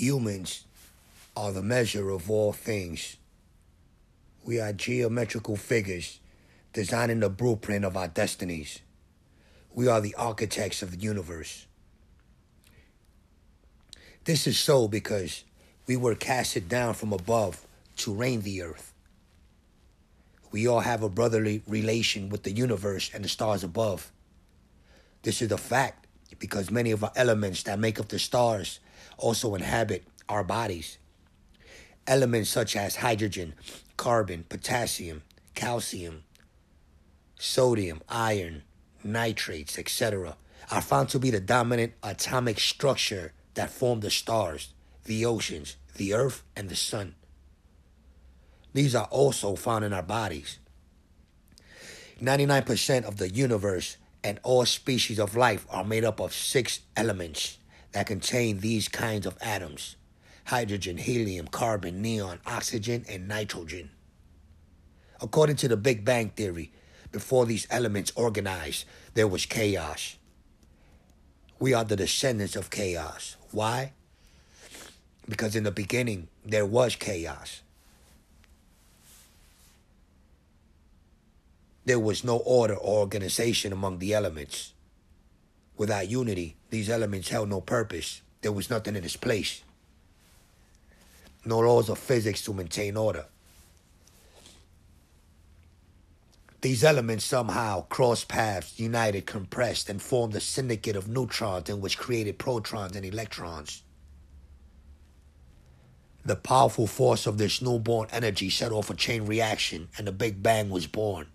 Humans are the measure of all things. We are geometrical figures designing the blueprint of our destinies. We are the architects of the universe. This is so because we were casted down from above to reign the earth. We all have a brotherly relation with the universe and the stars above. This is a fact because many of our elements that make up the stars also inhabit our bodies. Elements such as hydrogen, carbon, potassium, calcium, sodium, iron, nitrates, etc., are found to be the dominant atomic structure that form the stars, the oceans, the earth, and the sun. These are also found in our bodies. 99% of the universe and all species of life are made up of six elements that contain these kinds of atoms hydrogen, helium, carbon, neon, oxygen, and nitrogen. According to the Big Bang Theory, before these elements organized, there was chaos. We are the descendants of chaos. Why? Because in the beginning, there was chaos. There was no order or organization among the elements. Without unity, these elements held no purpose. There was nothing in its place. No laws of physics to maintain order. These elements somehow crossed paths, united, compressed, and formed a syndicate of neutrons in which created protons and electrons. The powerful force of this newborn energy set off a chain reaction, and the Big Bang was born.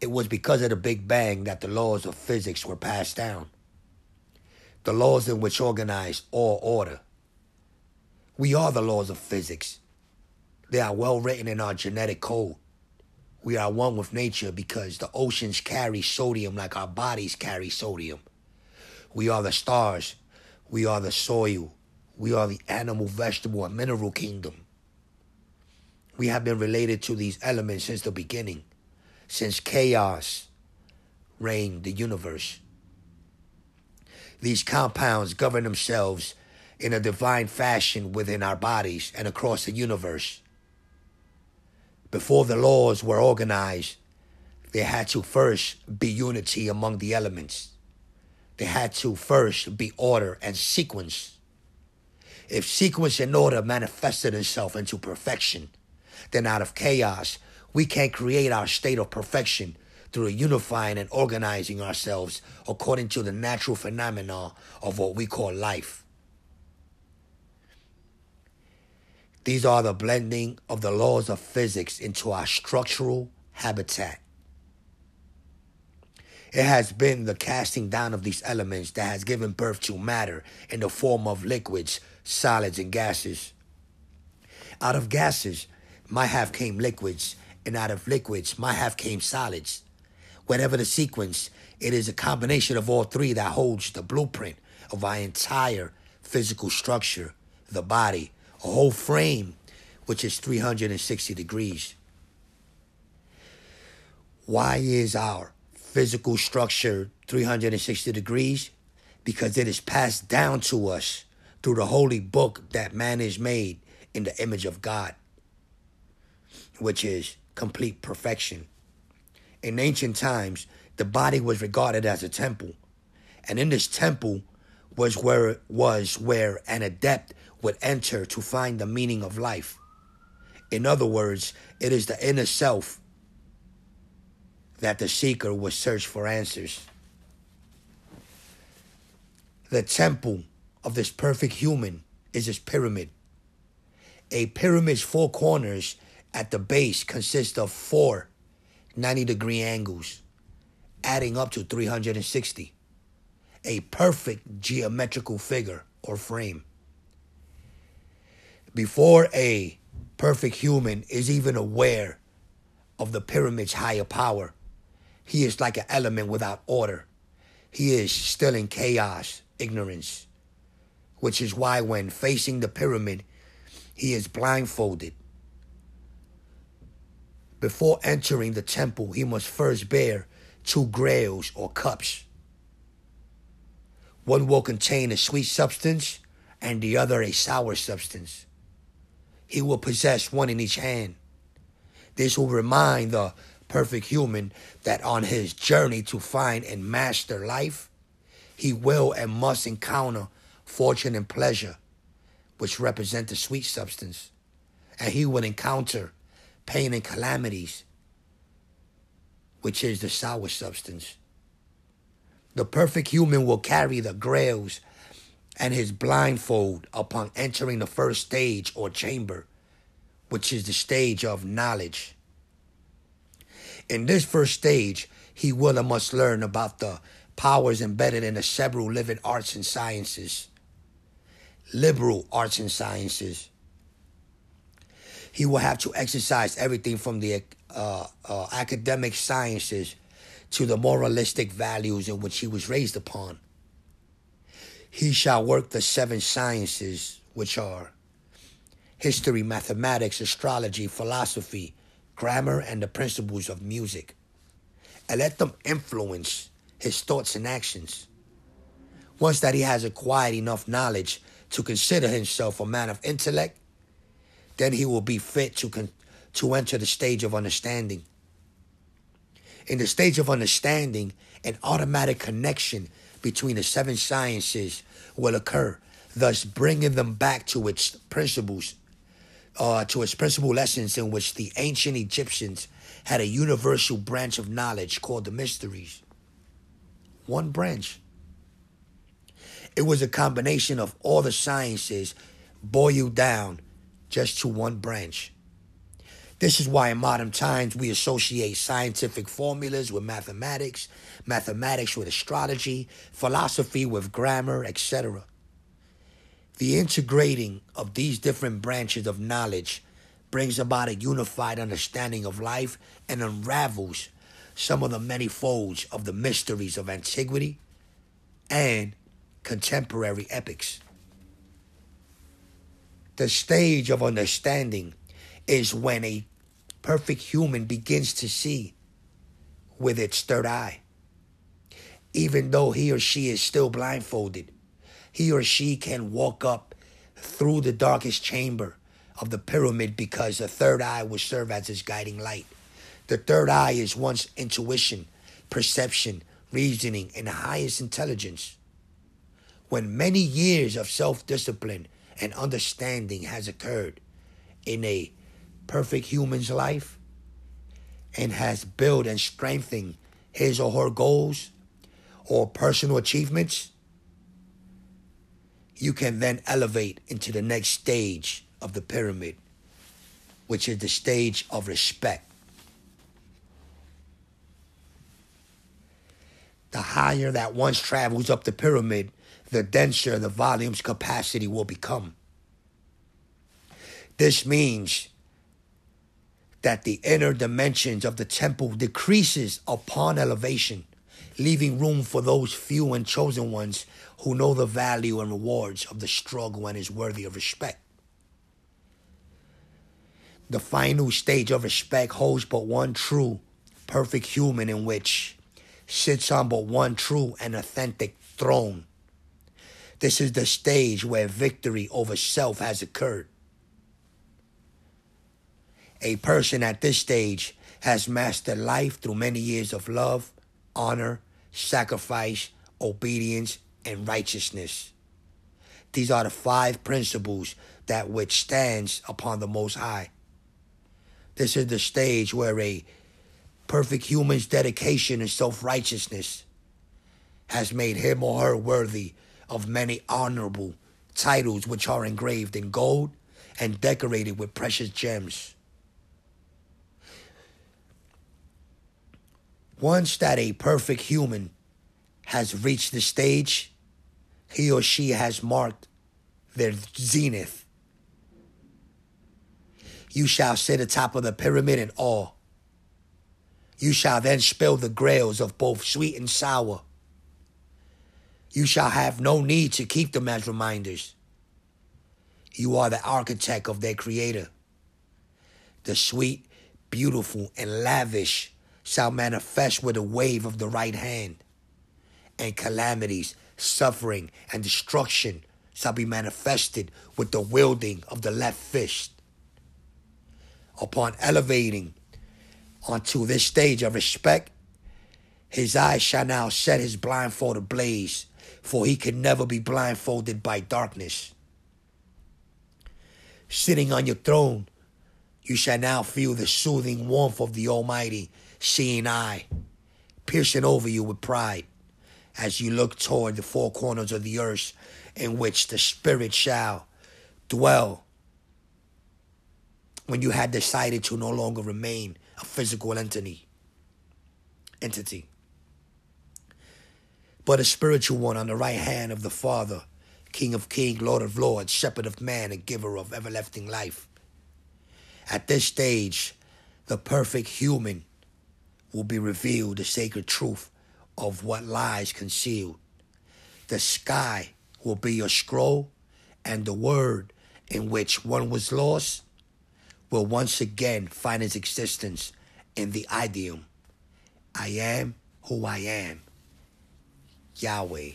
It was because of the Big Bang that the laws of physics were passed down. The laws in which organize all order. We are the laws of physics. They are well written in our genetic code. We are one with nature because the oceans carry sodium like our bodies carry sodium. We are the stars. We are the soil. We are the animal, vegetable, and mineral kingdom. We have been related to these elements since the beginning since chaos reigned the universe. These compounds govern themselves in a divine fashion within our bodies and across the universe. Before the laws were organized, there had to first be unity among the elements. There had to first be order and sequence. If sequence and order manifested itself into perfection, then out of chaos we can create our state of perfection through unifying and organizing ourselves according to the natural phenomena of what we call life. These are the blending of the laws of physics into our structural habitat. It has been the casting down of these elements that has given birth to matter in the form of liquids, solids, and gases. Out of gases might have came liquids, and out of liquids, my half came solids. Whatever the sequence, it is a combination of all three that holds the blueprint of our entire physical structure, the body, a whole frame, which is 360 degrees. Why is our physical structure 360 degrees? Because it is passed down to us through the holy book that man is made in the image of God, which is complete perfection. In ancient times, the body was regarded as a temple, and in this temple was where was where an adept would enter to find the meaning of life. In other words, it is the inner self that the seeker would search for answers. The temple of this perfect human is this pyramid. A pyramid's four corners at the base consists of four 90 degree angles, adding up to 360. A perfect geometrical figure or frame. Before a perfect human is even aware of the pyramid's higher power, he is like an element without order. He is still in chaos, ignorance, which is why when facing the pyramid, he is blindfolded Before entering the temple, he must first bear two grails or cups. One will contain a sweet substance and the other a sour substance. He will possess one in each hand. This will remind the perfect human that on his journey to find and master life, he will and must encounter fortune and pleasure, which represent the sweet substance, and he will encounter pain and calamities, which is the sour substance. The perfect human will carry the grails and his blindfold upon entering the first stage or chamber, which is the stage of knowledge. In this first stage, he will and must learn about the powers embedded in the several living arts and sciences, liberal arts and sciences. He will have to exercise everything from the uh, uh, academic sciences to the moralistic values in which he was raised upon. He shall work the seven sciences, which are history, mathematics, astrology, philosophy, grammar, and the principles of music, and let them influence his thoughts and actions. Once that he has acquired enough knowledge to consider himself a man of intellect, then he will be fit to, con- to enter the stage of understanding. In the stage of understanding, an automatic connection between the seven sciences will occur, thus bringing them back to its principles, uh, to its principal lessons in which the ancient Egyptians had a universal branch of knowledge called the mysteries. One branch. It was a combination of all the sciences boiled down just to one branch. This is why in modern times we associate scientific formulas with mathematics, mathematics with astrology, philosophy with grammar, etc. The integrating of these different branches of knowledge brings about a unified understanding of life and unravels some of the many folds of the mysteries of antiquity and contemporary epics. The stage of understanding is when a perfect human begins to see with its third eye. Even though he or she is still blindfolded, he or she can walk up through the darkest chamber of the pyramid because the third eye will serve as his guiding light. The third eye is one's intuition, perception, reasoning, and highest intelligence. When many years of self discipline and understanding has occurred in a perfect human's life and has built and strengthened his or her goals or personal achievements, you can then elevate into the next stage of the pyramid, which is the stage of respect. The higher that once travels up the pyramid, the denser the volume's capacity will become. This means that the inner dimensions of the temple decreases upon elevation, leaving room for those few and chosen ones who know the value and rewards of the struggle and is worthy of respect. The final stage of respect holds but one true, perfect human in which sits on but one true and authentic throne. This is the stage where victory over self has occurred. A person at this stage has mastered life through many years of love, honor, sacrifice, obedience, and righteousness. These are the five principles that which stands upon the Most High. This is the stage where a perfect human's dedication and self-righteousness has made him or her worthy of many honorable titles which are engraved in gold and decorated with precious gems. Once that a perfect human has reached the stage, he or she has marked their zenith. You shall sit atop of the pyramid in awe. You shall then spill the grails of both sweet and sour. You shall have no need to keep them as reminders. You are the architect of their creator. The sweet, beautiful and lavish, shall manifest with a wave of the right hand, and calamities, suffering, and destruction shall be manifested with the wielding of the left fist. Upon elevating onto this stage of respect, his eyes shall now set his blindfold ablaze, for he can never be blindfolded by darkness. Sitting on your throne, you shall now feel the soothing warmth of the Almighty seeing eye, piercing over you with pride as you look toward the four corners of the earth in which the Spirit shall dwell when you had decided to no longer remain a physical entity entity but a spiritual one on the right hand of the Father, King of kings, Lord of lords, shepherd of man, and giver of everlasting life. At this stage, the perfect human will be revealed the sacred truth of what lies concealed. The sky will be your scroll, and the word in which one was lost will once again find its existence in the idiom I am who I am. Yahweh.